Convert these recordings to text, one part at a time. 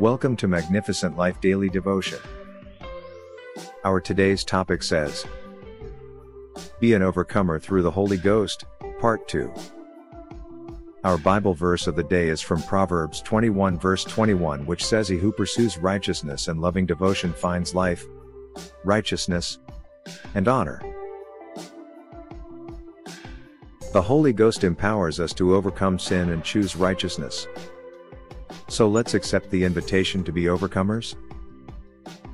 Welcome to Magnificent Life Daily Devotion. Our today's topic says, Be an overcomer through the Holy Ghost, Part 2. Our Bible verse of the day is from Proverbs 21 verse 21 which says he who pursues righteousness and loving devotion finds life, righteousness, and honor. The Holy Ghost empowers us to overcome sin and choose righteousness. So let's accept the invitation to be overcomers.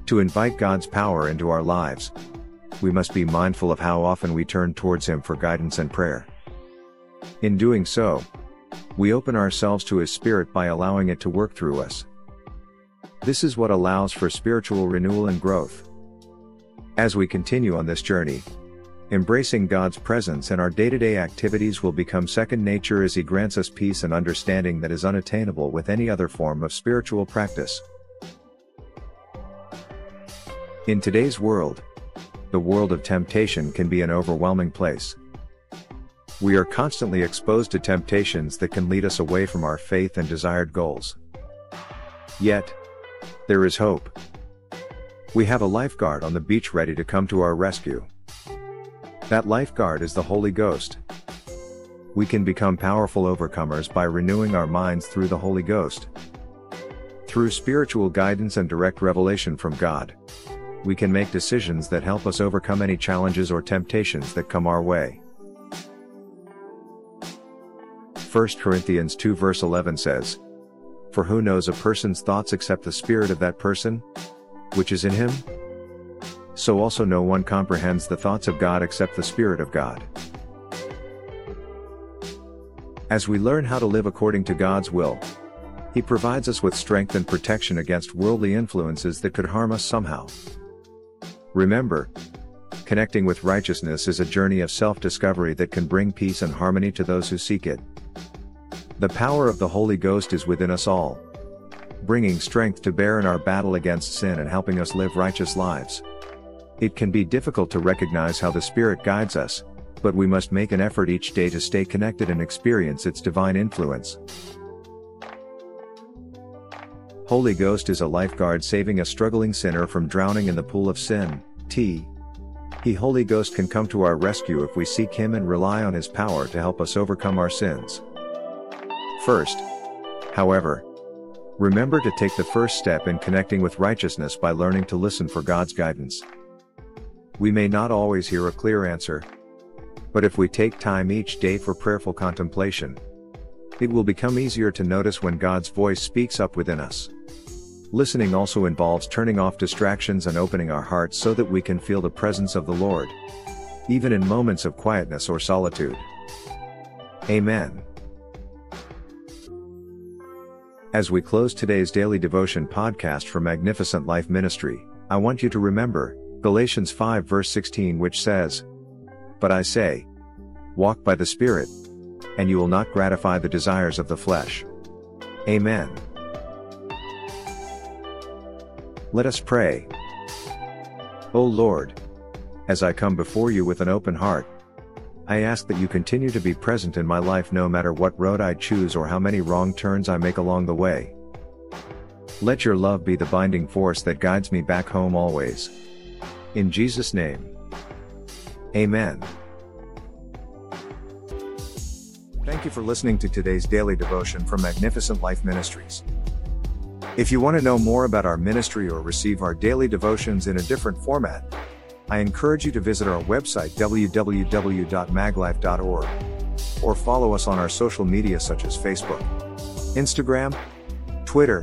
To invite God's power into our lives, we must be mindful of how often we turn towards Him for guidance and prayer. In doing so, we open ourselves to His Spirit by allowing it to work through us. This is what allows for spiritual renewal and growth. As we continue on this journey, Embracing God's presence in our day-to-day activities will become second nature as He grants us peace and understanding that is unattainable with any other form of spiritual practice. In today's world, the world of temptation can be an overwhelming place. We are constantly exposed to temptations that can lead us away from our faith and desired goals. Yet, there is hope. We have a lifeguard on the beach ready to come to our rescue. That lifeguard is the Holy Ghost. We can become powerful overcomers by renewing our minds through the Holy Ghost. Through spiritual guidance and direct revelation from God, we can make decisions that help us overcome any challenges or temptations that come our way. 1 Corinthians 2 verse 11 says, For who knows a person's thoughts except the spirit of that person, which is in him? So also no one comprehends the thoughts of God except the Spirit of God. As we learn how to live according to God's will, He provides us with strength and protection against worldly influences that could harm us somehow. Remember, connecting with righteousness is a journey of self-discovery that can bring peace and harmony to those who seek it. The power of the Holy Ghost is within us all, bringing strength to bear in our battle against sin and helping us live righteous lives. It can be difficult to recognize how the Spirit guides us, but we must make an effort each day to stay connected and experience its divine influence. Holy Ghost is a lifeguard saving a struggling sinner from drowning in the pool of sin. T. He Holy Ghost can come to our rescue if we seek Him and rely on His power to help us overcome our sins. First, however, remember to take the first step in connecting with righteousness by learning to listen for God's guidance. We may not always hear a clear answer. But if we take time each day for prayerful contemplation, it will become easier to notice when God's voice speaks up within us. Listening also involves turning off distractions and opening our hearts so that we can feel the presence of the Lord, even in moments of quietness or solitude. Amen. As we close today's daily devotion podcast for Magnificent Life Ministry, I want you to remember Galatians 5 verse 16 which says, But I say, walk by the Spirit, and you will not gratify the desires of the flesh. Amen. Let us pray. O Lord, as I come before you with an open heart, I ask that you continue to be present in my life no matter what road I choose or how many wrong turns I make along the way. Let your love be the binding force that guides me back home always. In Jesus' name. Amen. Thank you for listening to today's daily devotion from Magnificent Life Ministries. If you want to know more about our ministry or receive our daily devotions in a different format, I encourage you to visit our website www.maglife.org or follow us on our social media such as Facebook, Instagram, Twitter,